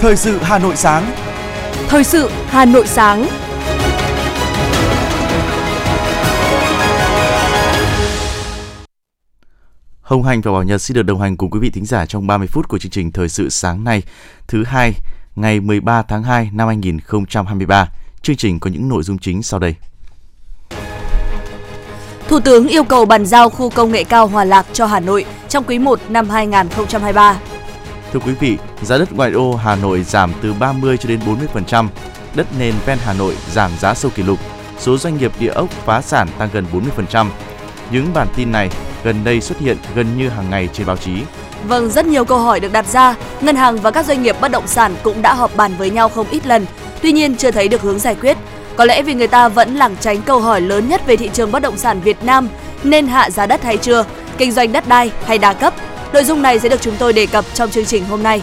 Thời sự Hà Nội sáng. Thời sự Hà Nội sáng. Hồng Hành và Bảo Nhật xin được đồng hành cùng quý vị thính giả trong 30 phút của chương trình Thời sự sáng nay, thứ hai, ngày 13 tháng 2 năm 2023. Chương trình có những nội dung chính sau đây. Thủ tướng yêu cầu bàn giao khu công nghệ cao Hòa Lạc cho Hà Nội trong quý 1 năm 2023. Thưa quý vị, giá đất ngoại ô Hà Nội giảm từ 30 cho đến 40%, đất nền ven Hà Nội giảm giá sâu kỷ lục, số doanh nghiệp địa ốc phá sản tăng gần 40%. Những bản tin này gần đây xuất hiện gần như hàng ngày trên báo chí. Vâng, rất nhiều câu hỏi được đặt ra. Ngân hàng và các doanh nghiệp bất động sản cũng đã họp bàn với nhau không ít lần, tuy nhiên chưa thấy được hướng giải quyết. Có lẽ vì người ta vẫn lảng tránh câu hỏi lớn nhất về thị trường bất động sản Việt Nam nên hạ giá đất hay chưa, kinh doanh đất đai hay đa cấp. Nội dung này sẽ được chúng tôi đề cập trong chương trình hôm nay.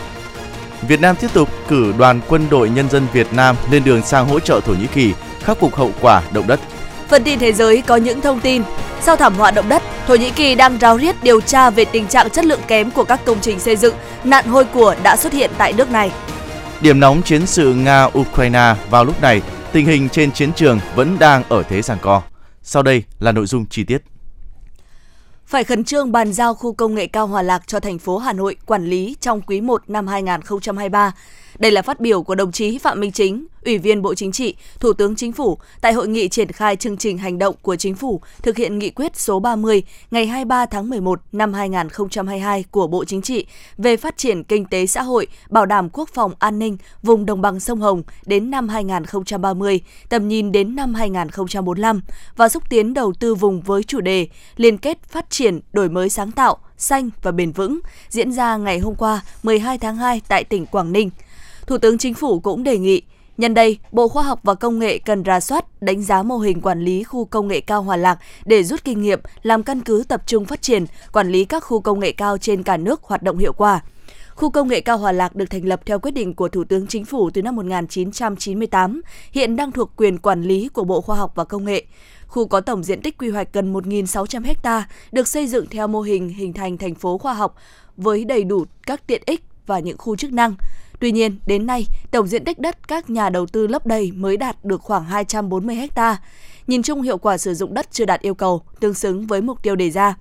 Việt Nam tiếp tục cử đoàn quân đội nhân dân Việt Nam lên đường sang hỗ trợ Thổ Nhĩ Kỳ khắc phục hậu quả động đất. Phần tin thế giới có những thông tin. Sau thảm họa động đất, Thổ Nhĩ Kỳ đang ráo riết điều tra về tình trạng chất lượng kém của các công trình xây dựng, nạn hôi của đã xuất hiện tại nước này. Điểm nóng chiến sự Nga-Ukraine vào lúc này, tình hình trên chiến trường vẫn đang ở thế giằng co. Sau đây là nội dung chi tiết phải khẩn trương bàn giao khu công nghệ cao Hòa Lạc cho thành phố Hà Nội quản lý trong quý 1 năm 2023. Đây là phát biểu của đồng chí Phạm Minh Chính, Ủy viên Bộ Chính trị, Thủ tướng Chính phủ tại hội nghị triển khai chương trình hành động của Chính phủ thực hiện nghị quyết số 30 ngày 23 tháng 11 năm 2022 của Bộ Chính trị về phát triển kinh tế xã hội, bảo đảm quốc phòng an ninh vùng đồng bằng sông Hồng đến năm 2030, tầm nhìn đến năm 2045 và xúc tiến đầu tư vùng với chủ đề liên kết phát triển, đổi mới sáng tạo, xanh và bền vững diễn ra ngày hôm qua 12 tháng 2 tại tỉnh Quảng Ninh. Thủ tướng Chính phủ cũng đề nghị Nhân đây, Bộ Khoa học và Công nghệ cần ra soát, đánh giá mô hình quản lý khu công nghệ cao Hòa Lạc để rút kinh nghiệm, làm căn cứ tập trung phát triển, quản lý các khu công nghệ cao trên cả nước hoạt động hiệu quả. Khu công nghệ cao Hòa Lạc được thành lập theo quyết định của Thủ tướng Chính phủ từ năm 1998, hiện đang thuộc quyền quản lý của Bộ Khoa học và Công nghệ. Khu có tổng diện tích quy hoạch gần 1.600 ha, được xây dựng theo mô hình hình thành thành phố khoa học với đầy đủ các tiện ích và những khu chức năng. Tuy nhiên, đến nay, tổng diện tích đất các nhà đầu tư lấp đầy mới đạt được khoảng 240 ha. Nhìn chung hiệu quả sử dụng đất chưa đạt yêu cầu, tương xứng với mục tiêu đề ra.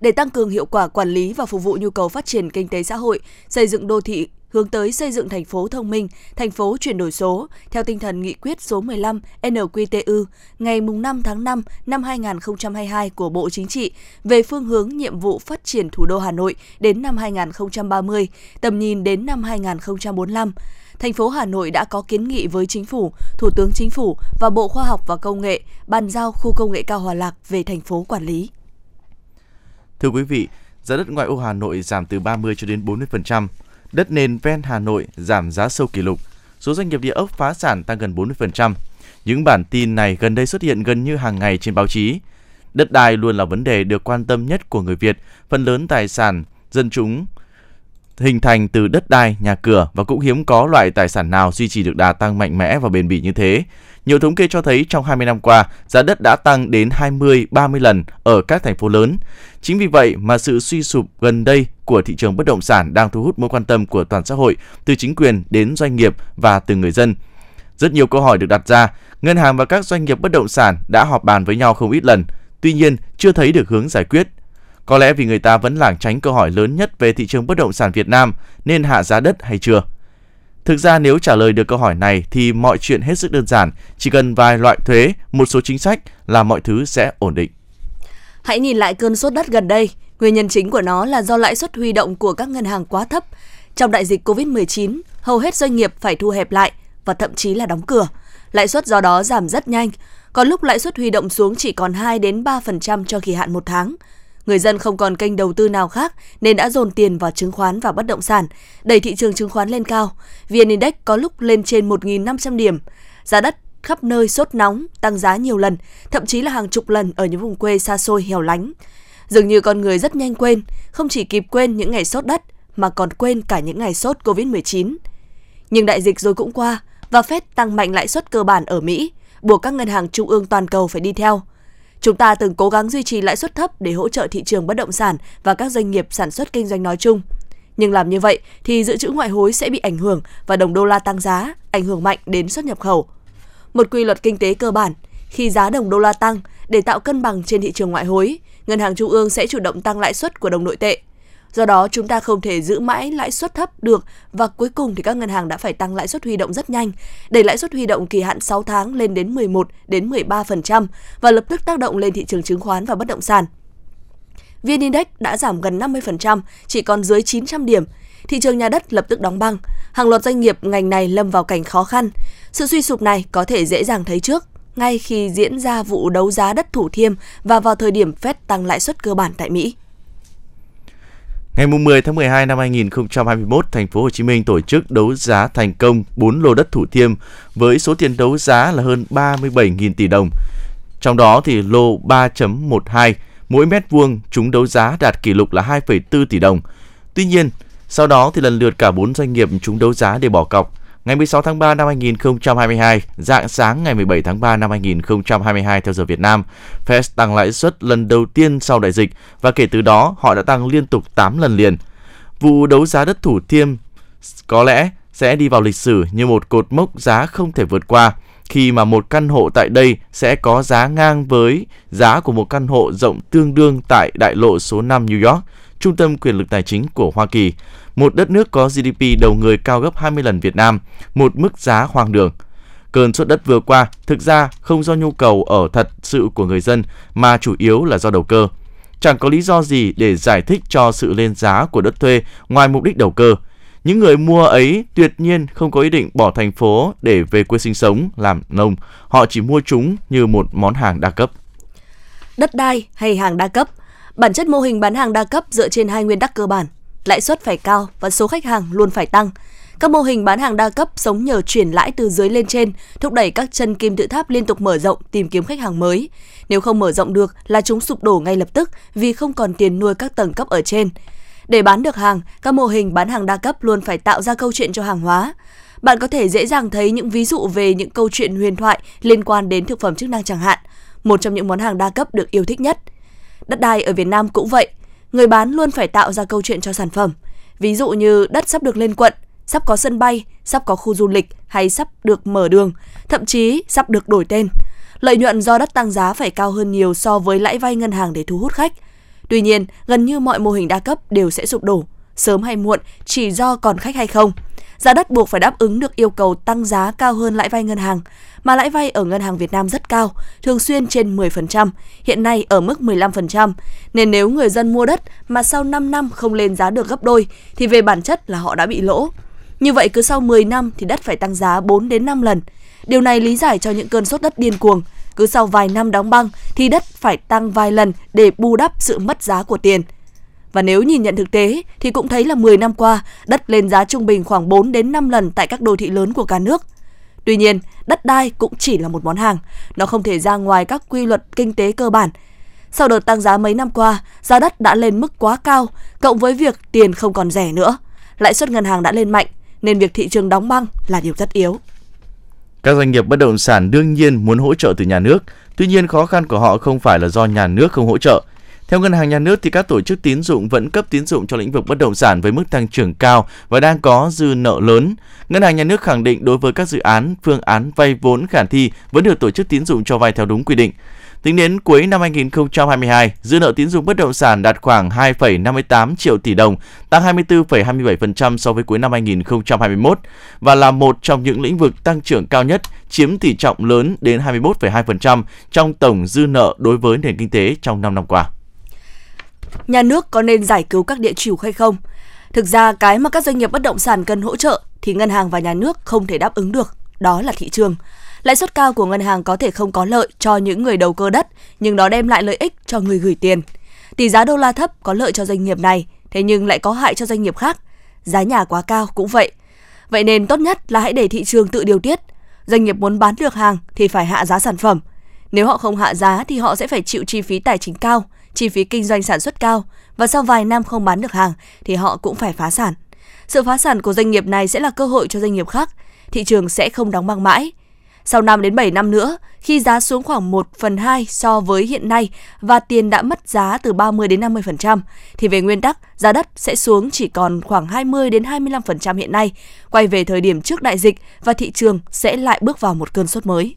Để tăng cường hiệu quả quản lý và phục vụ nhu cầu phát triển kinh tế xã hội, xây dựng đô thị hướng tới xây dựng thành phố thông minh, thành phố chuyển đổi số theo tinh thần nghị quyết số 15 NQTU ngày 5 tháng 5 năm 2022 của Bộ Chính trị về phương hướng nhiệm vụ phát triển thủ đô Hà Nội đến năm 2030, tầm nhìn đến năm 2045 thành phố Hà Nội đã có kiến nghị với Chính phủ, Thủ tướng Chính phủ và Bộ Khoa học và Công nghệ bàn giao khu công nghệ cao Hòa Lạc về thành phố quản lý. Thưa quý vị, giá đất ngoại ô Hà Nội giảm từ 30 cho đến 40%, đất nền ven Hà Nội giảm giá sâu kỷ lục, số doanh nghiệp địa ốc phá sản tăng gần 40%. Những bản tin này gần đây xuất hiện gần như hàng ngày trên báo chí. Đất đai luôn là vấn đề được quan tâm nhất của người Việt, phần lớn tài sản dân chúng hình thành từ đất đai, nhà cửa và cũng hiếm có loại tài sản nào duy trì được đà tăng mạnh mẽ và bền bỉ như thế. Nhiều thống kê cho thấy trong 20 năm qua, giá đất đã tăng đến 20-30 lần ở các thành phố lớn. Chính vì vậy mà sự suy sụp gần đây của thị trường bất động sản đang thu hút mối quan tâm của toàn xã hội, từ chính quyền đến doanh nghiệp và từ người dân. Rất nhiều câu hỏi được đặt ra, ngân hàng và các doanh nghiệp bất động sản đã họp bàn với nhau không ít lần, tuy nhiên chưa thấy được hướng giải quyết. Có lẽ vì người ta vẫn lảng tránh câu hỏi lớn nhất về thị trường bất động sản Việt Nam nên hạ giá đất hay chưa. Thực ra nếu trả lời được câu hỏi này thì mọi chuyện hết sức đơn giản, chỉ cần vài loại thuế, một số chính sách là mọi thứ sẽ ổn định. Hãy nhìn lại cơn sốt đất gần đây, nguyên nhân chính của nó là do lãi suất huy động của các ngân hàng quá thấp. Trong đại dịch Covid-19, hầu hết doanh nghiệp phải thu hẹp lại và thậm chí là đóng cửa. Lãi suất do đó giảm rất nhanh, Có lúc lãi suất huy động xuống chỉ còn 2 đến 3% cho kỳ hạn một tháng. Người dân không còn kênh đầu tư nào khác nên đã dồn tiền vào chứng khoán và bất động sản, đẩy thị trường chứng khoán lên cao. VN Index có lúc lên trên 1.500 điểm. Giá đất khắp nơi sốt nóng, tăng giá nhiều lần, thậm chí là hàng chục lần ở những vùng quê xa xôi hẻo lánh. Dường như con người rất nhanh quên, không chỉ kịp quên những ngày sốt đất mà còn quên cả những ngày sốt Covid-19. Nhưng đại dịch rồi cũng qua và Fed tăng mạnh lãi suất cơ bản ở Mỹ, buộc các ngân hàng trung ương toàn cầu phải đi theo. Chúng ta từng cố gắng duy trì lãi suất thấp để hỗ trợ thị trường bất động sản và các doanh nghiệp sản xuất kinh doanh nói chung. Nhưng làm như vậy thì dự trữ ngoại hối sẽ bị ảnh hưởng và đồng đô la tăng giá, ảnh hưởng mạnh đến xuất nhập khẩu. Một quy luật kinh tế cơ bản, khi giá đồng đô la tăng để tạo cân bằng trên thị trường ngoại hối, ngân hàng trung ương sẽ chủ động tăng lãi suất của đồng nội tệ. Do đó, chúng ta không thể giữ mãi lãi suất thấp được và cuối cùng thì các ngân hàng đã phải tăng lãi suất huy động rất nhanh, đẩy lãi suất huy động kỳ hạn 6 tháng lên đến 11 đến 13% và lập tức tác động lên thị trường chứng khoán và bất động sản. VN Index đã giảm gần 50%, chỉ còn dưới 900 điểm. Thị trường nhà đất lập tức đóng băng, hàng loạt doanh nghiệp ngành này lâm vào cảnh khó khăn. Sự suy sụp này có thể dễ dàng thấy trước ngay khi diễn ra vụ đấu giá đất Thủ Thiêm và vào thời điểm Fed tăng lãi suất cơ bản tại Mỹ. Ngày 10 tháng 12 năm 2021, thành phố Hồ Chí Minh tổ chức đấu giá thành công 4 lô đất Thủ Thiêm với số tiền đấu giá là hơn 37.000 tỷ đồng. Trong đó thì lô 3.12 mỗi mét vuông chúng đấu giá đạt kỷ lục là 2,4 tỷ đồng. Tuy nhiên, sau đó thì lần lượt cả 4 doanh nghiệp chúng đấu giá để bỏ cọc. Ngày 16 tháng 3 năm 2022, dạng sáng ngày 17 tháng 3 năm 2022 theo giờ Việt Nam, Fed tăng lãi suất lần đầu tiên sau đại dịch và kể từ đó họ đã tăng liên tục 8 lần liền. Vụ đấu giá đất Thủ Thiêm có lẽ sẽ đi vào lịch sử như một cột mốc giá không thể vượt qua khi mà một căn hộ tại đây sẽ có giá ngang với giá của một căn hộ rộng tương đương tại đại lộ số 5 New York, trung tâm quyền lực tài chính của Hoa Kỳ, một đất nước có GDP đầu người cao gấp 20 lần Việt Nam, một mức giá hoang đường. Cơn sốt đất vừa qua thực ra không do nhu cầu ở thật sự của người dân mà chủ yếu là do đầu cơ. Chẳng có lý do gì để giải thích cho sự lên giá của đất thuê ngoài mục đích đầu cơ – những người mua ấy tuyệt nhiên không có ý định bỏ thành phố để về quê sinh sống, làm nông. Họ chỉ mua chúng như một món hàng đa cấp. Đất đai hay hàng đa cấp Bản chất mô hình bán hàng đa cấp dựa trên hai nguyên tắc cơ bản. Lãi suất phải cao và số khách hàng luôn phải tăng. Các mô hình bán hàng đa cấp sống nhờ chuyển lãi từ dưới lên trên, thúc đẩy các chân kim tự tháp liên tục mở rộng tìm kiếm khách hàng mới. Nếu không mở rộng được là chúng sụp đổ ngay lập tức vì không còn tiền nuôi các tầng cấp ở trên. Để bán được hàng, các mô hình bán hàng đa cấp luôn phải tạo ra câu chuyện cho hàng hóa. Bạn có thể dễ dàng thấy những ví dụ về những câu chuyện huyền thoại liên quan đến thực phẩm chức năng chẳng hạn, một trong những món hàng đa cấp được yêu thích nhất. Đất đai ở Việt Nam cũng vậy, người bán luôn phải tạo ra câu chuyện cho sản phẩm. Ví dụ như đất sắp được lên quận, sắp có sân bay, sắp có khu du lịch hay sắp được mở đường, thậm chí sắp được đổi tên. Lợi nhuận do đất tăng giá phải cao hơn nhiều so với lãi vay ngân hàng để thu hút khách – Tuy nhiên, gần như mọi mô hình đa cấp đều sẽ sụp đổ, sớm hay muộn chỉ do còn khách hay không. Giá đất buộc phải đáp ứng được yêu cầu tăng giá cao hơn lãi vay ngân hàng, mà lãi vay ở ngân hàng Việt Nam rất cao, thường xuyên trên 10%, hiện nay ở mức 15%. Nên nếu người dân mua đất mà sau 5 năm không lên giá được gấp đôi thì về bản chất là họ đã bị lỗ. Như vậy cứ sau 10 năm thì đất phải tăng giá 4 đến 5 lần. Điều này lý giải cho những cơn sốt đất điên cuồng, cứ sau vài năm đóng băng thì đất phải tăng vài lần để bù đắp sự mất giá của tiền. Và nếu nhìn nhận thực tế thì cũng thấy là 10 năm qua, đất lên giá trung bình khoảng 4 đến 5 lần tại các đô thị lớn của cả nước. Tuy nhiên, đất đai cũng chỉ là một món hàng, nó không thể ra ngoài các quy luật kinh tế cơ bản. Sau đợt tăng giá mấy năm qua, giá đất đã lên mức quá cao, cộng với việc tiền không còn rẻ nữa. Lãi suất ngân hàng đã lên mạnh, nên việc thị trường đóng băng là điều rất yếu. Các doanh nghiệp bất động sản đương nhiên muốn hỗ trợ từ nhà nước, tuy nhiên khó khăn của họ không phải là do nhà nước không hỗ trợ. Theo Ngân hàng Nhà nước thì các tổ chức tín dụng vẫn cấp tín dụng cho lĩnh vực bất động sản với mức tăng trưởng cao và đang có dư nợ lớn. Ngân hàng Nhà nước khẳng định đối với các dự án, phương án vay vốn khả thi vẫn được tổ chức tín dụng cho vay theo đúng quy định. Tính đến cuối năm 2022, dư nợ tín dụng bất động sản đạt khoảng 2,58 triệu tỷ đồng, tăng 24,27% so với cuối năm 2021 và là một trong những lĩnh vực tăng trưởng cao nhất, chiếm tỷ trọng lớn đến 21,2% trong tổng dư nợ đối với nền kinh tế trong 5 năm qua. Nhà nước có nên giải cứu các địa chủ hay không? Thực ra cái mà các doanh nghiệp bất động sản cần hỗ trợ thì ngân hàng và nhà nước không thể đáp ứng được, đó là thị trường. Lãi suất cao của ngân hàng có thể không có lợi cho những người đầu cơ đất, nhưng nó đem lại lợi ích cho người gửi tiền. Tỷ giá đô la thấp có lợi cho doanh nghiệp này, thế nhưng lại có hại cho doanh nghiệp khác. Giá nhà quá cao cũng vậy. Vậy nên tốt nhất là hãy để thị trường tự điều tiết. Doanh nghiệp muốn bán được hàng thì phải hạ giá sản phẩm. Nếu họ không hạ giá thì họ sẽ phải chịu chi phí tài chính cao, chi phí kinh doanh sản xuất cao và sau vài năm không bán được hàng thì họ cũng phải phá sản. Sự phá sản của doanh nghiệp này sẽ là cơ hội cho doanh nghiệp khác. Thị trường sẽ không đóng băng mãi Sau 5 đến 7 năm nữa, khi giá xuống khoảng 1 phần 2 so với hiện nay và tiền đã mất giá từ 30 đến 50%, thì về nguyên tắc, giá đất sẽ xuống chỉ còn khoảng 20 đến 25% hiện nay, quay về thời điểm trước đại dịch và thị trường sẽ lại bước vào một cơn sốt mới.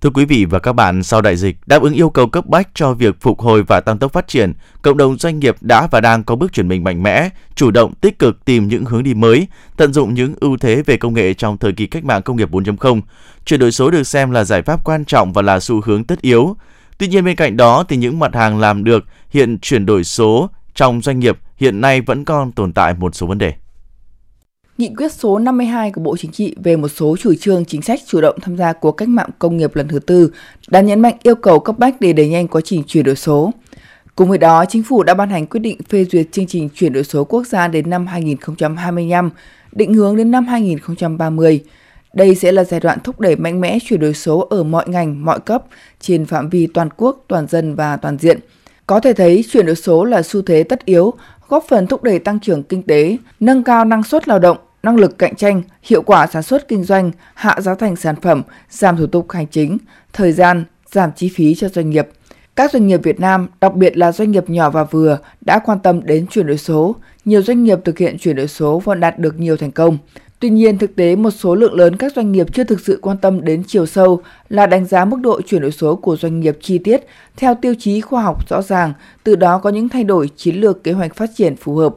Thưa quý vị và các bạn, sau đại dịch, đáp ứng yêu cầu cấp bách cho việc phục hồi và tăng tốc phát triển, cộng đồng doanh nghiệp đã và đang có bước chuyển mình mạnh mẽ, chủ động tích cực tìm những hướng đi mới, tận dụng những ưu thế về công nghệ trong thời kỳ cách mạng công nghiệp 4.0. Chuyển đổi số được xem là giải pháp quan trọng và là xu hướng tất yếu. Tuy nhiên bên cạnh đó thì những mặt hàng làm được hiện chuyển đổi số trong doanh nghiệp hiện nay vẫn còn tồn tại một số vấn đề. Nghị quyết số 52 của Bộ Chính trị về một số chủ trương chính sách chủ động tham gia cuộc cách mạng công nghiệp lần thứ tư đã nhấn mạnh yêu cầu cấp bách để đẩy nhanh quá trình chuyển đổi số. Cùng với đó, chính phủ đã ban hành quyết định phê duyệt chương trình chuyển đổi số quốc gia đến năm 2025, định hướng đến năm 2030. Đây sẽ là giai đoạn thúc đẩy mạnh mẽ chuyển đổi số ở mọi ngành, mọi cấp, trên phạm vi toàn quốc, toàn dân và toàn diện. Có thể thấy chuyển đổi số là xu thế tất yếu, góp phần thúc đẩy tăng trưởng kinh tế, nâng cao năng suất lao động, năng lực cạnh tranh, hiệu quả sản xuất kinh doanh, hạ giá thành sản phẩm, giảm thủ tục hành chính, thời gian, giảm chi phí cho doanh nghiệp. Các doanh nghiệp Việt Nam, đặc biệt là doanh nghiệp nhỏ và vừa, đã quan tâm đến chuyển đổi số. Nhiều doanh nghiệp thực hiện chuyển đổi số và đạt được nhiều thành công. Tuy nhiên, thực tế một số lượng lớn các doanh nghiệp chưa thực sự quan tâm đến chiều sâu là đánh giá mức độ chuyển đổi số của doanh nghiệp chi tiết theo tiêu chí khoa học rõ ràng, từ đó có những thay đổi chiến lược kế hoạch phát triển phù hợp.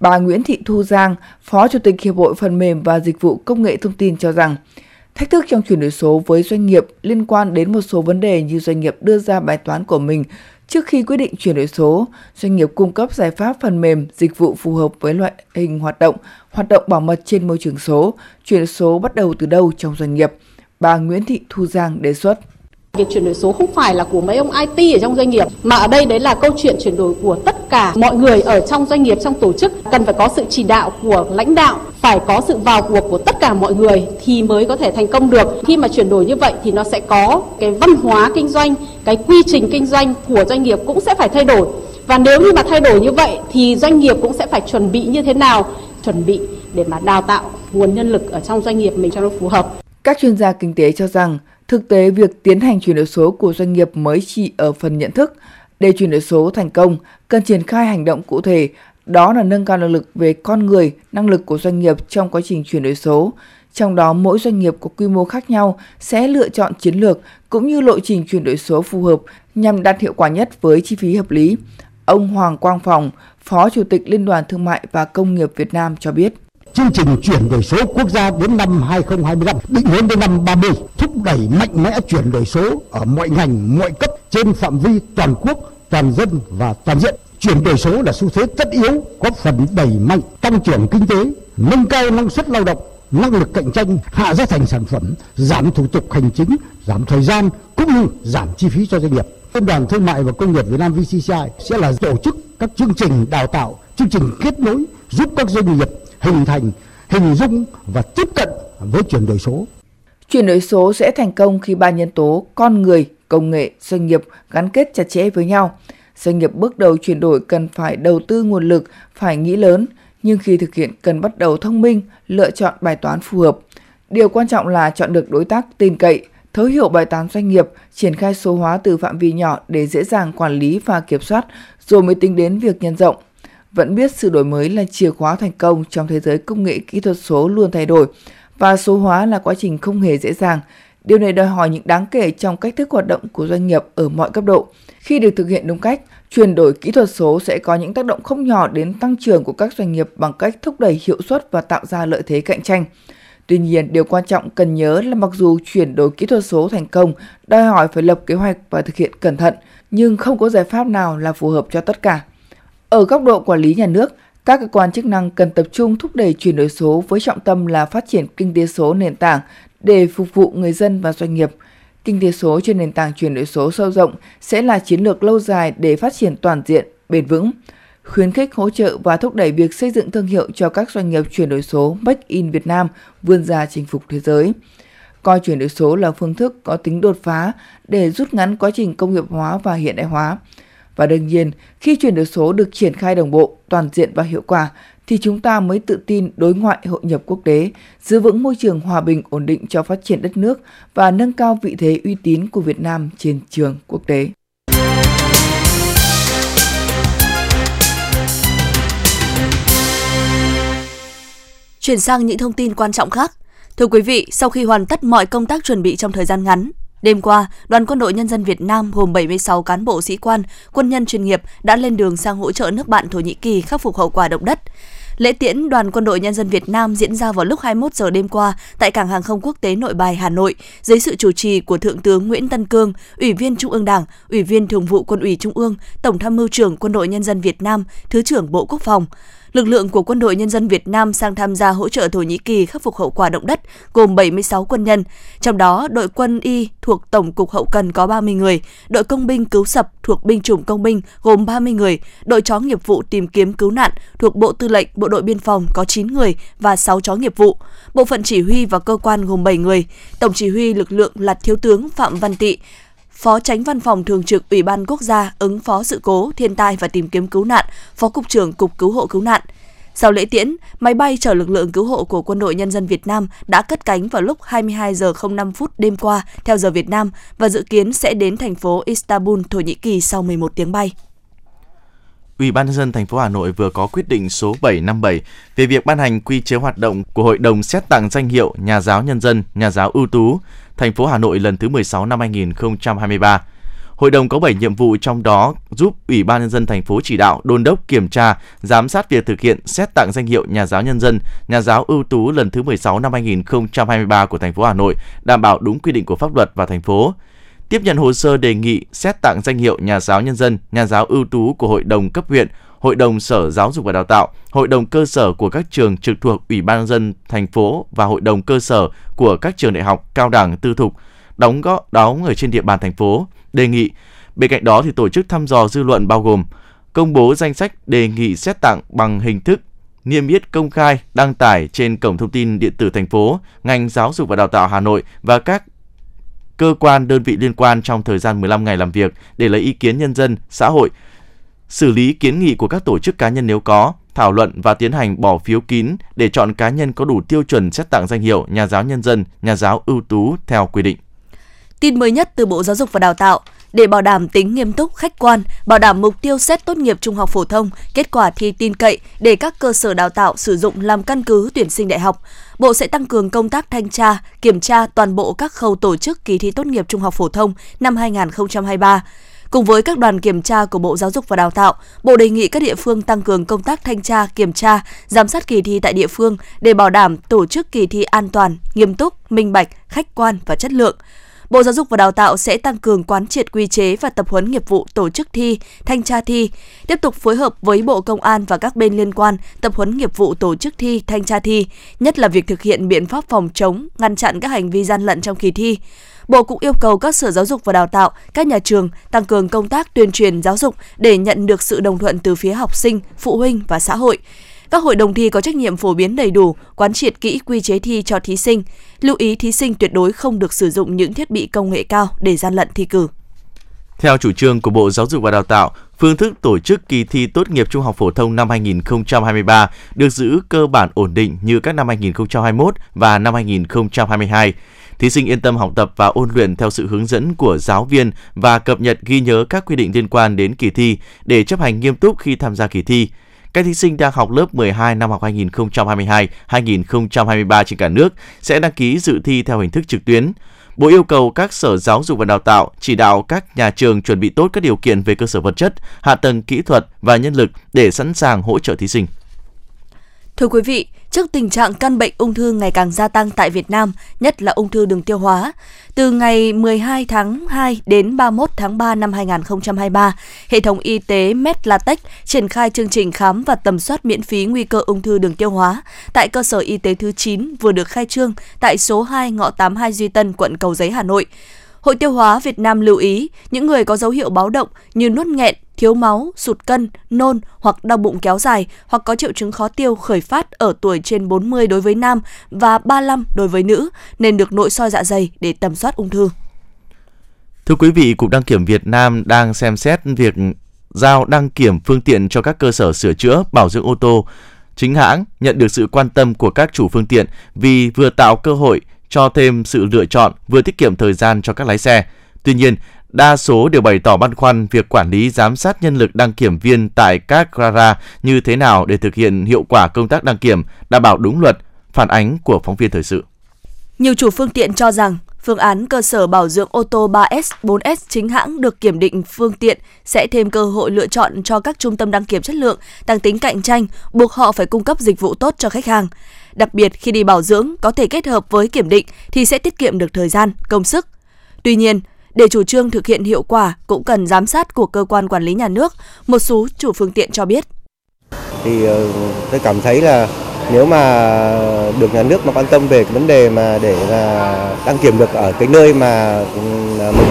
Bà Nguyễn Thị Thu Giang, Phó Chủ tịch Hiệp hội Phần mềm và Dịch vụ Công nghệ Thông tin cho rằng, thách thức trong chuyển đổi số với doanh nghiệp liên quan đến một số vấn đề như doanh nghiệp đưa ra bài toán của mình trước khi quyết định chuyển đổi số, doanh nghiệp cung cấp giải pháp phần mềm, dịch vụ phù hợp với loại hình hoạt động, hoạt động bảo mật trên môi trường số, chuyển đổi số bắt đầu từ đâu trong doanh nghiệp. Bà Nguyễn Thị Thu Giang đề xuất. Việc chuyển đổi số không phải là của mấy ông IT ở trong doanh nghiệp mà ở đây đấy là câu chuyện chuyển đổi của tất cả mọi người ở trong doanh nghiệp trong tổ chức cần phải có sự chỉ đạo của lãnh đạo phải có sự vào cuộc của tất cả mọi người thì mới có thể thành công được. Khi mà chuyển đổi như vậy thì nó sẽ có cái văn hóa kinh doanh, cái quy trình kinh doanh của doanh nghiệp cũng sẽ phải thay đổi. Và nếu như mà thay đổi như vậy thì doanh nghiệp cũng sẽ phải chuẩn bị như thế nào? Chuẩn bị để mà đào tạo nguồn nhân lực ở trong doanh nghiệp mình cho nó phù hợp. Các chuyên gia kinh tế cho rằng Thực tế, việc tiến hành chuyển đổi số của doanh nghiệp mới chỉ ở phần nhận thức. Để chuyển đổi số thành công, cần triển khai hành động cụ thể, đó là nâng cao năng lực về con người, năng lực của doanh nghiệp trong quá trình chuyển đổi số. Trong đó, mỗi doanh nghiệp có quy mô khác nhau sẽ lựa chọn chiến lược cũng như lộ trình chuyển đổi số phù hợp nhằm đạt hiệu quả nhất với chi phí hợp lý. Ông Hoàng Quang Phòng, Phó Chủ tịch Liên đoàn Thương mại và Công nghiệp Việt Nam cho biết chương trình chuyển đổi số quốc gia đến năm 2025, định hướng đến năm 30, thúc đẩy mạnh mẽ chuyển đổi số ở mọi ngành, mọi cấp trên phạm vi toàn quốc, toàn dân và toàn diện. Chuyển đổi số là xu thế tất yếu, góp phần đẩy mạnh tăng trưởng kinh tế, nâng cao năng suất lao động, năng lực cạnh tranh, hạ giá thành sản phẩm, giảm thủ tục hành chính, giảm thời gian cũng như giảm chi phí cho doanh nghiệp. Liên đoàn Thương mại và Công nghiệp Việt Nam VCCI sẽ là tổ chức các chương trình đào tạo, chương trình kết nối giúp các doanh nghiệp hình thành, hình dung và tiếp cận với chuyển đổi số. Chuyển đổi số sẽ thành công khi ba nhân tố con người, công nghệ, doanh nghiệp gắn kết chặt chẽ với nhau. Doanh nghiệp bước đầu chuyển đổi cần phải đầu tư nguồn lực, phải nghĩ lớn, nhưng khi thực hiện cần bắt đầu thông minh, lựa chọn bài toán phù hợp. Điều quan trọng là chọn được đối tác tin cậy, thấu hiểu bài toán doanh nghiệp, triển khai số hóa từ phạm vi nhỏ để dễ dàng quản lý và kiểm soát, rồi mới tính đến việc nhân rộng vẫn biết sự đổi mới là chìa khóa thành công trong thế giới công nghệ kỹ thuật số luôn thay đổi và số hóa là quá trình không hề dễ dàng. Điều này đòi hỏi những đáng kể trong cách thức hoạt động của doanh nghiệp ở mọi cấp độ. Khi được thực hiện đúng cách, chuyển đổi kỹ thuật số sẽ có những tác động không nhỏ đến tăng trưởng của các doanh nghiệp bằng cách thúc đẩy hiệu suất và tạo ra lợi thế cạnh tranh. Tuy nhiên, điều quan trọng cần nhớ là mặc dù chuyển đổi kỹ thuật số thành công, đòi hỏi phải lập kế hoạch và thực hiện cẩn thận, nhưng không có giải pháp nào là phù hợp cho tất cả. Ở góc độ quản lý nhà nước, các cơ quan chức năng cần tập trung thúc đẩy chuyển đổi số với trọng tâm là phát triển kinh tế số nền tảng để phục vụ người dân và doanh nghiệp. Kinh tế số trên nền tảng chuyển đổi số sâu rộng sẽ là chiến lược lâu dài để phát triển toàn diện, bền vững, khuyến khích hỗ trợ và thúc đẩy việc xây dựng thương hiệu cho các doanh nghiệp chuyển đổi số Make in Việt Nam vươn ra chinh phục thế giới. Coi chuyển đổi số là phương thức có tính đột phá để rút ngắn quá trình công nghiệp hóa và hiện đại hóa. Và đương nhiên, khi chuyển đổi số được triển khai đồng bộ, toàn diện và hiệu quả, thì chúng ta mới tự tin đối ngoại hội nhập quốc tế, giữ vững môi trường hòa bình ổn định cho phát triển đất nước và nâng cao vị thế uy tín của Việt Nam trên trường quốc tế. Chuyển sang những thông tin quan trọng khác. Thưa quý vị, sau khi hoàn tất mọi công tác chuẩn bị trong thời gian ngắn, Đêm qua, Đoàn Quân đội Nhân dân Việt Nam gồm 76 cán bộ sĩ quan, quân nhân chuyên nghiệp đã lên đường sang hỗ trợ nước bạn Thổ Nhĩ Kỳ khắc phục hậu quả động đất. Lễ tiễn Đoàn Quân đội Nhân dân Việt Nam diễn ra vào lúc 21 giờ đêm qua tại Cảng hàng không quốc tế Nội Bài, Hà Nội, dưới sự chủ trì của Thượng tướng Nguyễn Tân Cương, Ủy viên Trung ương Đảng, Ủy viên Thường vụ Quân ủy Trung ương, Tổng tham mưu trưởng Quân đội Nhân dân Việt Nam, Thứ trưởng Bộ Quốc phòng lực lượng của Quân đội Nhân dân Việt Nam sang tham gia hỗ trợ Thổ Nhĩ Kỳ khắc phục hậu quả động đất gồm 76 quân nhân, trong đó đội quân y thuộc Tổng cục Hậu cần có 30 người, đội công binh cứu sập thuộc binh chủng công binh gồm 30 người, đội chó nghiệp vụ tìm kiếm cứu nạn thuộc Bộ Tư lệnh Bộ đội Biên phòng có 9 người và 6 chó nghiệp vụ, bộ phận chỉ huy và cơ quan gồm 7 người, tổng chỉ huy lực lượng là Thiếu tướng Phạm Văn Tị, Phó Tránh Văn phòng Thường trực Ủy ban Quốc gia ứng phó sự cố, thiên tai và tìm kiếm cứu nạn, Phó Cục trưởng Cục Cứu hộ Cứu nạn. Sau lễ tiễn, máy bay chở lực lượng cứu hộ của Quân đội Nhân dân Việt Nam đã cất cánh vào lúc 22 giờ 05 phút đêm qua theo giờ Việt Nam và dự kiến sẽ đến thành phố Istanbul, Thổ Nhĩ Kỳ sau 11 tiếng bay. Ủy ban nhân dân thành phố Hà Nội vừa có quyết định số 757 về việc ban hành quy chế hoạt động của Hội đồng xét tặng danh hiệu Nhà giáo nhân dân, Nhà giáo ưu tú thành phố Hà Nội lần thứ 16 năm 2023. Hội đồng có 7 nhiệm vụ trong đó giúp Ủy ban nhân dân thành phố chỉ đạo, đôn đốc, kiểm tra, giám sát việc thực hiện xét tặng danh hiệu nhà giáo nhân dân, nhà giáo ưu tú lần thứ 16 năm 2023 của thành phố Hà Nội, đảm bảo đúng quy định của pháp luật và thành phố. Tiếp nhận hồ sơ đề nghị xét tặng danh hiệu nhà giáo nhân dân, nhà giáo ưu tú của Hội đồng cấp huyện, Hội đồng Sở Giáo dục và Đào tạo, Hội đồng cơ sở của các trường trực thuộc Ủy ban nhân dân thành phố và Hội đồng cơ sở của các trường đại học, cao đẳng, tư thục đóng góp đóng ở trên địa bàn thành phố. Đề nghị bên cạnh đó thì tổ chức thăm dò dư luận bao gồm công bố danh sách đề nghị xét tặng bằng hình thức niêm yết công khai đăng tải trên cổng thông tin điện tử thành phố, ngành giáo dục và đào tạo Hà Nội và các cơ quan đơn vị liên quan trong thời gian 15 ngày làm việc để lấy ý kiến nhân dân, xã hội xử lý kiến nghị của các tổ chức cá nhân nếu có, thảo luận và tiến hành bỏ phiếu kín để chọn cá nhân có đủ tiêu chuẩn xét tặng danh hiệu nhà giáo nhân dân, nhà giáo ưu tú theo quy định. Tin mới nhất từ Bộ Giáo dục và Đào tạo, để bảo đảm tính nghiêm túc, khách quan, bảo đảm mục tiêu xét tốt nghiệp trung học phổ thông, kết quả thi tin cậy để các cơ sở đào tạo sử dụng làm căn cứ tuyển sinh đại học. Bộ sẽ tăng cường công tác thanh tra, kiểm tra toàn bộ các khâu tổ chức kỳ thi tốt nghiệp trung học phổ thông năm 2023 Cùng với các đoàn kiểm tra của Bộ Giáo dục và Đào tạo, Bộ đề nghị các địa phương tăng cường công tác thanh tra, kiểm tra, giám sát kỳ thi tại địa phương để bảo đảm tổ chức kỳ thi an toàn, nghiêm túc, minh bạch, khách quan và chất lượng. Bộ Giáo dục và Đào tạo sẽ tăng cường quán triệt quy chế và tập huấn nghiệp vụ tổ chức thi, thanh tra thi, tiếp tục phối hợp với Bộ Công an và các bên liên quan tập huấn nghiệp vụ tổ chức thi, thanh tra thi, nhất là việc thực hiện biện pháp phòng chống, ngăn chặn các hành vi gian lận trong kỳ thi. Bộ cũng yêu cầu các sở giáo dục và đào tạo, các nhà trường tăng cường công tác tuyên truyền giáo dục để nhận được sự đồng thuận từ phía học sinh, phụ huynh và xã hội. Các hội đồng thi có trách nhiệm phổ biến đầy đủ, quán triệt kỹ quy chế thi cho thí sinh. Lưu ý thí sinh tuyệt đối không được sử dụng những thiết bị công nghệ cao để gian lận thi cử. Theo chủ trương của Bộ Giáo dục và Đào tạo, phương thức tổ chức kỳ thi tốt nghiệp trung học phổ thông năm 2023 được giữ cơ bản ổn định như các năm 2021 và năm 2022. Thí sinh yên tâm học tập và ôn luyện theo sự hướng dẫn của giáo viên và cập nhật ghi nhớ các quy định liên quan đến kỳ thi để chấp hành nghiêm túc khi tham gia kỳ thi. Các thí sinh đang học lớp 12 năm học 2022-2023 trên cả nước sẽ đăng ký dự thi theo hình thức trực tuyến. Bộ yêu cầu các sở giáo dục và đào tạo chỉ đạo các nhà trường chuẩn bị tốt các điều kiện về cơ sở vật chất, hạ tầng kỹ thuật và nhân lực để sẵn sàng hỗ trợ thí sinh. Thưa quý vị, trước tình trạng căn bệnh ung thư ngày càng gia tăng tại Việt Nam, nhất là ung thư đường tiêu hóa, từ ngày 12 tháng 2 đến 31 tháng 3 năm 2023, hệ thống y tế Medlatech triển khai chương trình khám và tầm soát miễn phí nguy cơ ung thư đường tiêu hóa tại cơ sở y tế thứ 9 vừa được khai trương tại số 2 ngõ 82 Duy Tân, quận Cầu Giấy, Hà Nội. Hội tiêu hóa Việt Nam lưu ý những người có dấu hiệu báo động như nuốt nghẹn, thiếu máu, sụt cân, nôn hoặc đau bụng kéo dài hoặc có triệu chứng khó tiêu khởi phát ở tuổi trên 40 đối với nam và 35 đối với nữ nên được nội soi dạ dày để tầm soát ung thư. Thưa quý vị, Cục Đăng kiểm Việt Nam đang xem xét việc giao đăng kiểm phương tiện cho các cơ sở sửa chữa, bảo dưỡng ô tô. Chính hãng nhận được sự quan tâm của các chủ phương tiện vì vừa tạo cơ hội cho thêm sự lựa chọn, vừa tiết kiệm thời gian cho các lái xe. Tuy nhiên, đa số đều bày tỏ băn khoăn việc quản lý giám sát nhân lực đăng kiểm viên tại các gara như thế nào để thực hiện hiệu quả công tác đăng kiểm, đảm bảo đúng luật, phản ánh của phóng viên thời sự. Nhiều chủ phương tiện cho rằng phương án cơ sở bảo dưỡng ô tô 3S, 4S chính hãng được kiểm định phương tiện sẽ thêm cơ hội lựa chọn cho các trung tâm đăng kiểm chất lượng, tăng tính cạnh tranh, buộc họ phải cung cấp dịch vụ tốt cho khách hàng. Đặc biệt khi đi bảo dưỡng có thể kết hợp với kiểm định thì sẽ tiết kiệm được thời gian, công sức. Tuy nhiên, để chủ trương thực hiện hiệu quả cũng cần giám sát của cơ quan quản lý nhà nước, một số chủ phương tiện cho biết. Thì ờ, tôi cảm thấy là nếu mà được nhà nước mà quan tâm về cái vấn đề mà để là đăng kiểm được ở cái nơi mà ừ, mình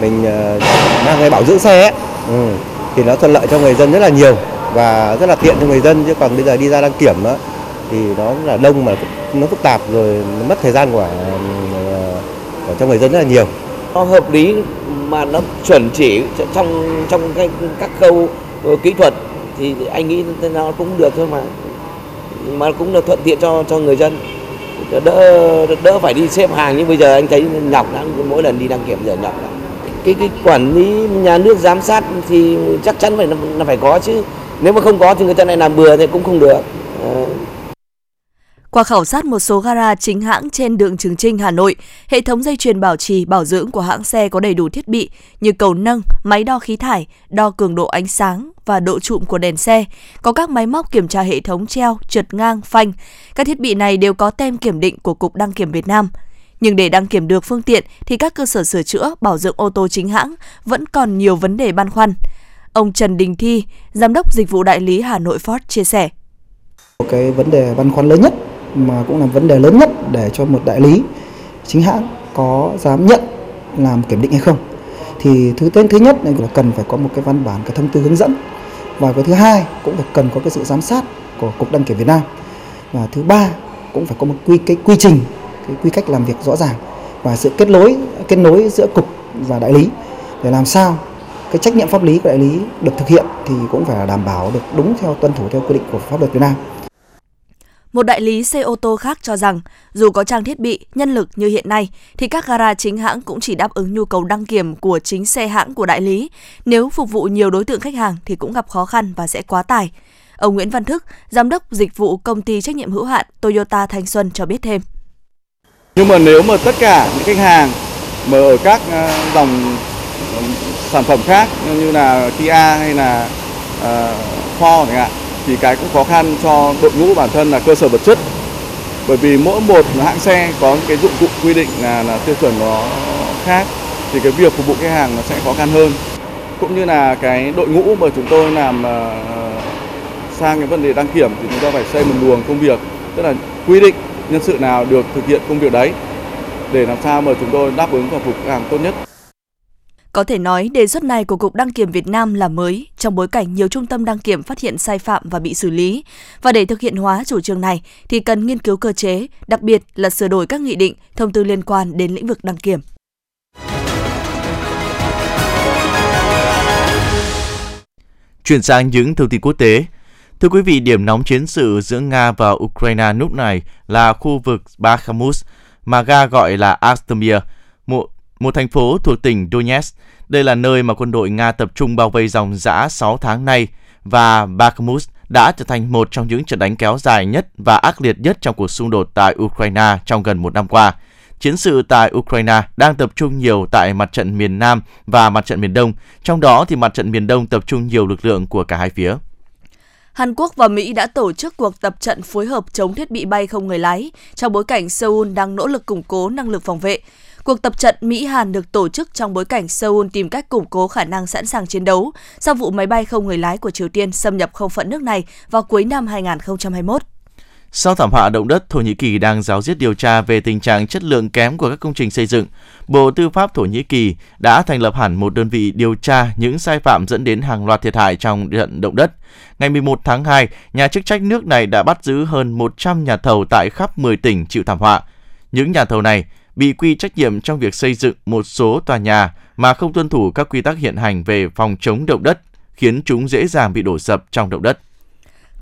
mình ờ, đang hay bảo dưỡng xe ấy, ừ, thì nó thuận lợi cho người dân rất là nhiều và rất là tiện cho người dân chứ còn bây giờ đi ra đăng kiểm đó, thì nó là đông mà nó phức tạp rồi nó mất thời gian của, của cho người dân rất là nhiều nó hợp lý mà nó chuẩn chỉ trong trong cái, các khâu ờ, kỹ thuật thì anh nghĩ nó cũng được thôi mà. Mà cũng là thuận tiện cho cho người dân. Đỡ đỡ phải đi xếp hàng như bây giờ anh thấy nhọc lắm mỗi lần đi đăng kiểm giờ nhọc lắm cái cái quản lý nhà nước giám sát thì chắc chắn phải là phải có chứ. Nếu mà không có thì người ta lại làm bừa thì cũng không được. Ờ qua khảo sát một số gara chính hãng trên đường Trường Trinh, Hà Nội, hệ thống dây chuyền bảo trì, bảo dưỡng của hãng xe có đầy đủ thiết bị như cầu nâng, máy đo khí thải, đo cường độ ánh sáng và độ trụm của đèn xe, có các máy móc kiểm tra hệ thống treo, trượt ngang, phanh. Các thiết bị này đều có tem kiểm định của Cục Đăng kiểm Việt Nam. Nhưng để đăng kiểm được phương tiện thì các cơ sở sửa chữa, bảo dưỡng ô tô chính hãng vẫn còn nhiều vấn đề băn khoăn. Ông Trần Đình Thi, Giám đốc Dịch vụ Đại lý Hà Nội Ford chia sẻ. Cái vấn đề băn khoăn lớn nhất mà cũng là vấn đề lớn nhất để cho một đại lý chính hãng có dám nhận làm kiểm định hay không. Thì thứ tên thứ nhất là cần phải có một cái văn bản, cái thông tư hướng dẫn. Và cái thứ hai cũng phải cần có cái sự giám sát của cục đăng kiểm Việt Nam. Và thứ ba cũng phải có một quy, cái quy trình, cái quy cách làm việc rõ ràng và sự kết nối kết nối giữa cục và đại lý để làm sao cái trách nhiệm pháp lý của đại lý được thực hiện thì cũng phải đảm bảo được đúng theo tuân thủ theo quy định của pháp luật Việt Nam. Một đại lý xe ô tô khác cho rằng, dù có trang thiết bị, nhân lực như hiện nay, thì các gara chính hãng cũng chỉ đáp ứng nhu cầu đăng kiểm của chính xe hãng của đại lý. Nếu phục vụ nhiều đối tượng khách hàng thì cũng gặp khó khăn và sẽ quá tải. Ông Nguyễn Văn Thức, giám đốc dịch vụ công ty trách nhiệm hữu hạn Toyota Thanh Xuân cho biết thêm. Nhưng mà nếu mà tất cả những khách hàng mà ở các ờ, dòng sản phẩm khác như là Kia hay là uh, Ford chẳng hạn thì cái cũng khó khăn cho đội ngũ bản thân là cơ sở vật chất. Bởi vì mỗi một hãng xe có cái dụng cụ quy định là, là tiêu chuẩn nó khác thì cái việc phục vụ khách hàng nó sẽ khó khăn hơn. Cũng như là cái đội ngũ mà chúng tôi làm ờ, sang cái vấn đề đăng kiểm thì chúng ta phải xây một luồng công việc tức là quy định nhân sự nào được thực hiện công việc đấy để làm sao mà chúng tôi đáp ứng và phục khách hàng tốt nhất có thể nói đề xuất này của Cục Đăng kiểm Việt Nam là mới trong bối cảnh nhiều trung tâm đăng kiểm phát hiện sai phạm và bị xử lý. Và để thực hiện hóa chủ trương này thì cần nghiên cứu cơ chế, đặc biệt là sửa đổi các nghị định, thông tư liên quan đến lĩnh vực đăng kiểm. Chuyển sang những thông tin quốc tế. Thưa quý vị, điểm nóng chiến sự giữa Nga và Ukraine lúc này là khu vực Bakhmut, mà Nga gọi là Astomir, một thành phố thuộc tỉnh Donetsk. Đây là nơi mà quân đội Nga tập trung bao vây dòng giã 6 tháng nay và Bakhmut đã trở thành một trong những trận đánh kéo dài nhất và ác liệt nhất trong cuộc xung đột tại Ukraine trong gần một năm qua. Chiến sự tại Ukraine đang tập trung nhiều tại mặt trận miền Nam và mặt trận miền Đông, trong đó thì mặt trận miền Đông tập trung nhiều lực lượng của cả hai phía. Hàn Quốc và Mỹ đã tổ chức cuộc tập trận phối hợp chống thiết bị bay không người lái trong bối cảnh Seoul đang nỗ lực củng cố năng lực phòng vệ. Cuộc tập trận Mỹ-Hàn được tổ chức trong bối cảnh Seoul tìm cách củng cố khả năng sẵn sàng chiến đấu sau vụ máy bay không người lái của Triều Tiên xâm nhập không phận nước này vào cuối năm 2021. Sau thảm họa động đất, Thổ Nhĩ Kỳ đang giáo diết điều tra về tình trạng chất lượng kém của các công trình xây dựng. Bộ Tư pháp Thổ Nhĩ Kỳ đã thành lập hẳn một đơn vị điều tra những sai phạm dẫn đến hàng loạt thiệt hại trong trận động đất. Ngày 11 tháng 2, nhà chức trách nước này đã bắt giữ hơn 100 nhà thầu tại khắp 10 tỉnh chịu thảm họa. Những nhà thầu này bị quy trách nhiệm trong việc xây dựng một số tòa nhà mà không tuân thủ các quy tắc hiện hành về phòng chống động đất, khiến chúng dễ dàng bị đổ sập trong động đất.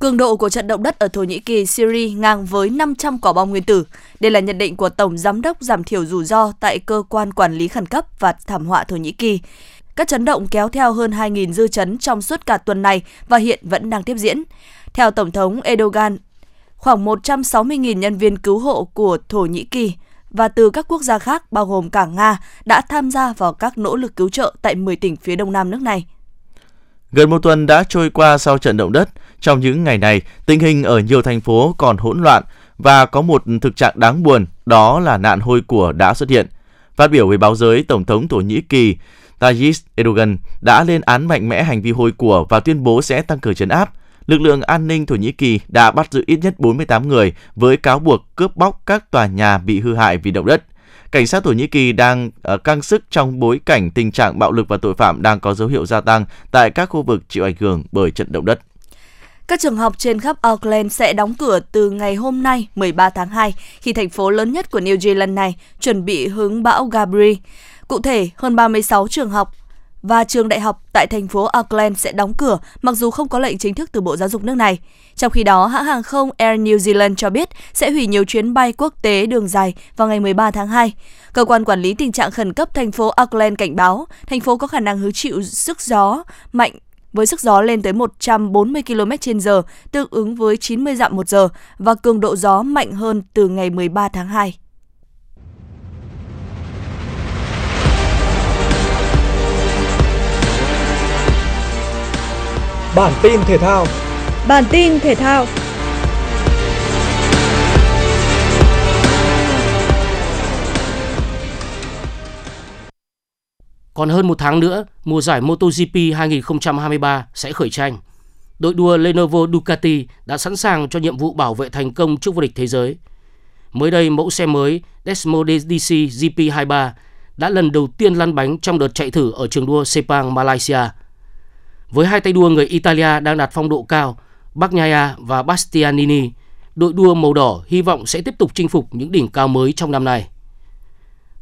Cường độ của trận động đất ở Thổ Nhĩ Kỳ, Syria ngang với 500 quả bom nguyên tử. Đây là nhận định của Tổng Giám đốc giảm thiểu rủi ro tại Cơ quan Quản lý Khẩn cấp và Thảm họa Thổ Nhĩ Kỳ. Các chấn động kéo theo hơn 2.000 dư chấn trong suốt cả tuần này và hiện vẫn đang tiếp diễn. Theo Tổng thống Erdogan, khoảng 160.000 nhân viên cứu hộ của Thổ Nhĩ Kỳ và từ các quốc gia khác bao gồm cả Nga đã tham gia vào các nỗ lực cứu trợ tại 10 tỉnh phía đông nam nước này. Gần một tuần đã trôi qua sau trận động đất. Trong những ngày này, tình hình ở nhiều thành phố còn hỗn loạn và có một thực trạng đáng buồn, đó là nạn hôi của đã xuất hiện. Phát biểu với báo giới, Tổng thống Thổ Nhĩ Kỳ Tayyip Erdogan đã lên án mạnh mẽ hành vi hôi của và tuyên bố sẽ tăng cường trấn áp. Lực lượng an ninh Thổ Nhĩ Kỳ đã bắt giữ ít nhất 48 người với cáo buộc cướp bóc các tòa nhà bị hư hại vì động đất cảnh sát Thổ Nhĩ Kỳ đang ờ, căng sức trong bối cảnh tình trạng bạo lực và tội phạm đang có dấu hiệu gia tăng tại các khu vực chịu ảnh hưởng bởi trận động đất. Các trường học trên khắp Auckland sẽ đóng cửa từ ngày hôm nay 13 tháng 2 khi thành phố lớn nhất của New Zealand này chuẩn bị hướng bão Gabri. Cụ thể, hơn 36 trường học và trường đại học tại thành phố Auckland sẽ đóng cửa mặc dù không có lệnh chính thức từ Bộ Giáo dục nước này. Trong khi đó, hãng hàng không Air New Zealand cho biết sẽ hủy nhiều chuyến bay quốc tế đường dài vào ngày 13 tháng 2. Cơ quan quản lý tình trạng khẩn cấp thành phố Auckland cảnh báo thành phố có khả năng hứng chịu sức gió mạnh với sức gió lên tới 140 km/h, tương ứng với 90 dặm một giờ và cường độ gió mạnh hơn từ ngày 13 tháng 2. Bản tin thể thao. Bản tin thể thao. Còn hơn một tháng nữa, mùa giải MotoGP 2023 sẽ khởi tranh. Đội đua Lenovo Ducati đã sẵn sàng cho nhiệm vụ bảo vệ thành công trước vô địch thế giới. Mới đây, mẫu xe mới Desmo DC GP23 đã lần đầu tiên lăn bánh trong đợt chạy thử ở trường đua Sepang, Malaysia – với hai tay đua người Italia đang đạt phong độ cao, Bagnaia và Bastianini, đội đua màu đỏ hy vọng sẽ tiếp tục chinh phục những đỉnh cao mới trong năm nay.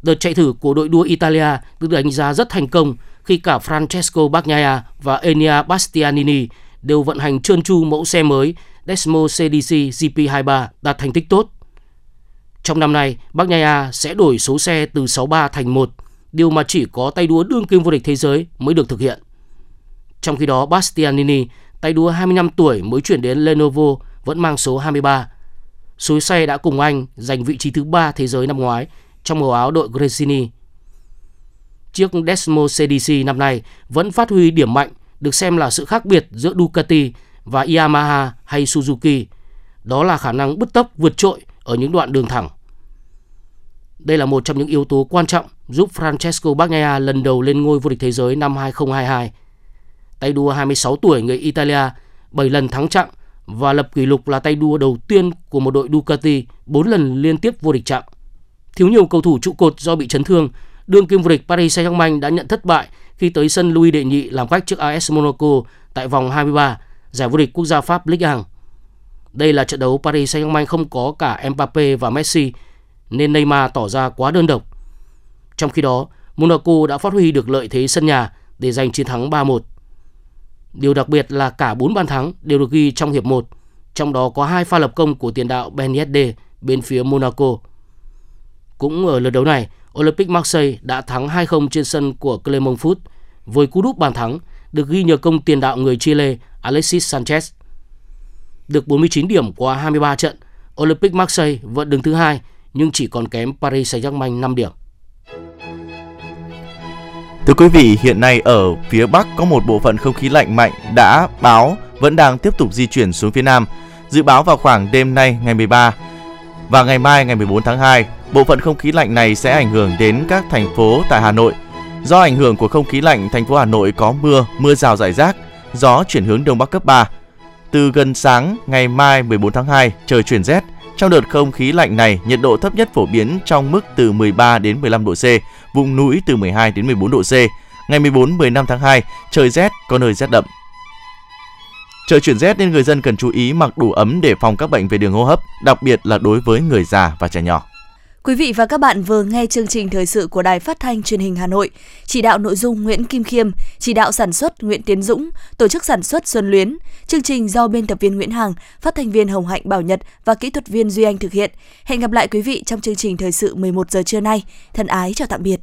Đợt chạy thử của đội đua Italia được đánh giá rất thành công khi cả Francesco Bagnaia và Enia Bastianini đều vận hành trơn tru mẫu xe mới Desmo CDC GP23 đạt thành tích tốt. Trong năm nay, Bagnaia sẽ đổi số xe từ 63 thành 1, điều mà chỉ có tay đua đương kim vô địch thế giới mới được thực hiện. Trong khi đó, Bastianini, tay đua 25 tuổi mới chuyển đến Lenovo, vẫn mang số 23. Suối xe đã cùng anh giành vị trí thứ ba thế giới năm ngoái trong màu áo đội Gresini. Chiếc Desmo CDC năm nay vẫn phát huy điểm mạnh, được xem là sự khác biệt giữa Ducati và Yamaha hay Suzuki. Đó là khả năng bứt tốc vượt trội ở những đoạn đường thẳng. Đây là một trong những yếu tố quan trọng giúp Francesco Bagnaia lần đầu lên ngôi vô địch thế giới năm 2022 tay đua 26 tuổi người Italia 7 lần thắng chặng và lập kỷ lục là tay đua đầu tiên của một đội Ducati 4 lần liên tiếp vô địch chặng. Thiếu nhiều cầu thủ trụ cột do bị chấn thương, đương kim vô địch Paris Saint-Germain đã nhận thất bại khi tới sân Louis đệ nhị làm khách trước AS Monaco tại vòng 23 giải vô địch quốc gia Pháp Ligue 1. Đây là trận đấu Paris Saint-Germain không có cả Mbappe và Messi nên Neymar tỏ ra quá đơn độc. Trong khi đó, Monaco đã phát huy được lợi thế sân nhà để giành chiến thắng 3-1. Điều đặc biệt là cả 4 bàn thắng đều được ghi trong hiệp 1, trong đó có hai pha lập công của tiền đạo Ben Yedde bên phía Monaco. Cũng ở lượt đấu này, Olympic Marseille đã thắng 2-0 trên sân của Clermont Foot với cú đúp bàn thắng được ghi nhờ công tiền đạo người Chile Alexis Sanchez. Được 49 điểm qua 23 trận, Olympic Marseille vẫn đứng thứ hai nhưng chỉ còn kém Paris Saint-Germain 5 điểm. Thưa quý vị, hiện nay ở phía Bắc có một bộ phận không khí lạnh mạnh đã báo vẫn đang tiếp tục di chuyển xuống phía Nam. Dự báo vào khoảng đêm nay ngày 13 và ngày mai ngày 14 tháng 2, bộ phận không khí lạnh này sẽ ảnh hưởng đến các thành phố tại Hà Nội. Do ảnh hưởng của không khí lạnh, thành phố Hà Nội có mưa, mưa rào rải rác, gió chuyển hướng đông bắc cấp 3. Từ gần sáng ngày mai 14 tháng 2, trời chuyển rét. Trong đợt không khí lạnh này, nhiệt độ thấp nhất phổ biến trong mức từ 13 đến 15 độ C, vùng núi từ 12 đến 14 độ C. Ngày 14-15 tháng 2, trời rét, có nơi rét đậm. Trời chuyển rét nên người dân cần chú ý mặc đủ ấm để phòng các bệnh về đường hô hấp, đặc biệt là đối với người già và trẻ nhỏ. Quý vị và các bạn vừa nghe chương trình thời sự của Đài Phát thanh Truyền hình Hà Nội. Chỉ đạo nội dung Nguyễn Kim Khiêm, chỉ đạo sản xuất Nguyễn Tiến Dũng, tổ chức sản xuất Xuân Luyến. Chương trình do biên tập viên Nguyễn Hằng, phát thanh viên Hồng Hạnh Bảo Nhật và kỹ thuật viên Duy Anh thực hiện. Hẹn gặp lại quý vị trong chương trình thời sự 11 giờ trưa nay. Thân ái chào tạm biệt.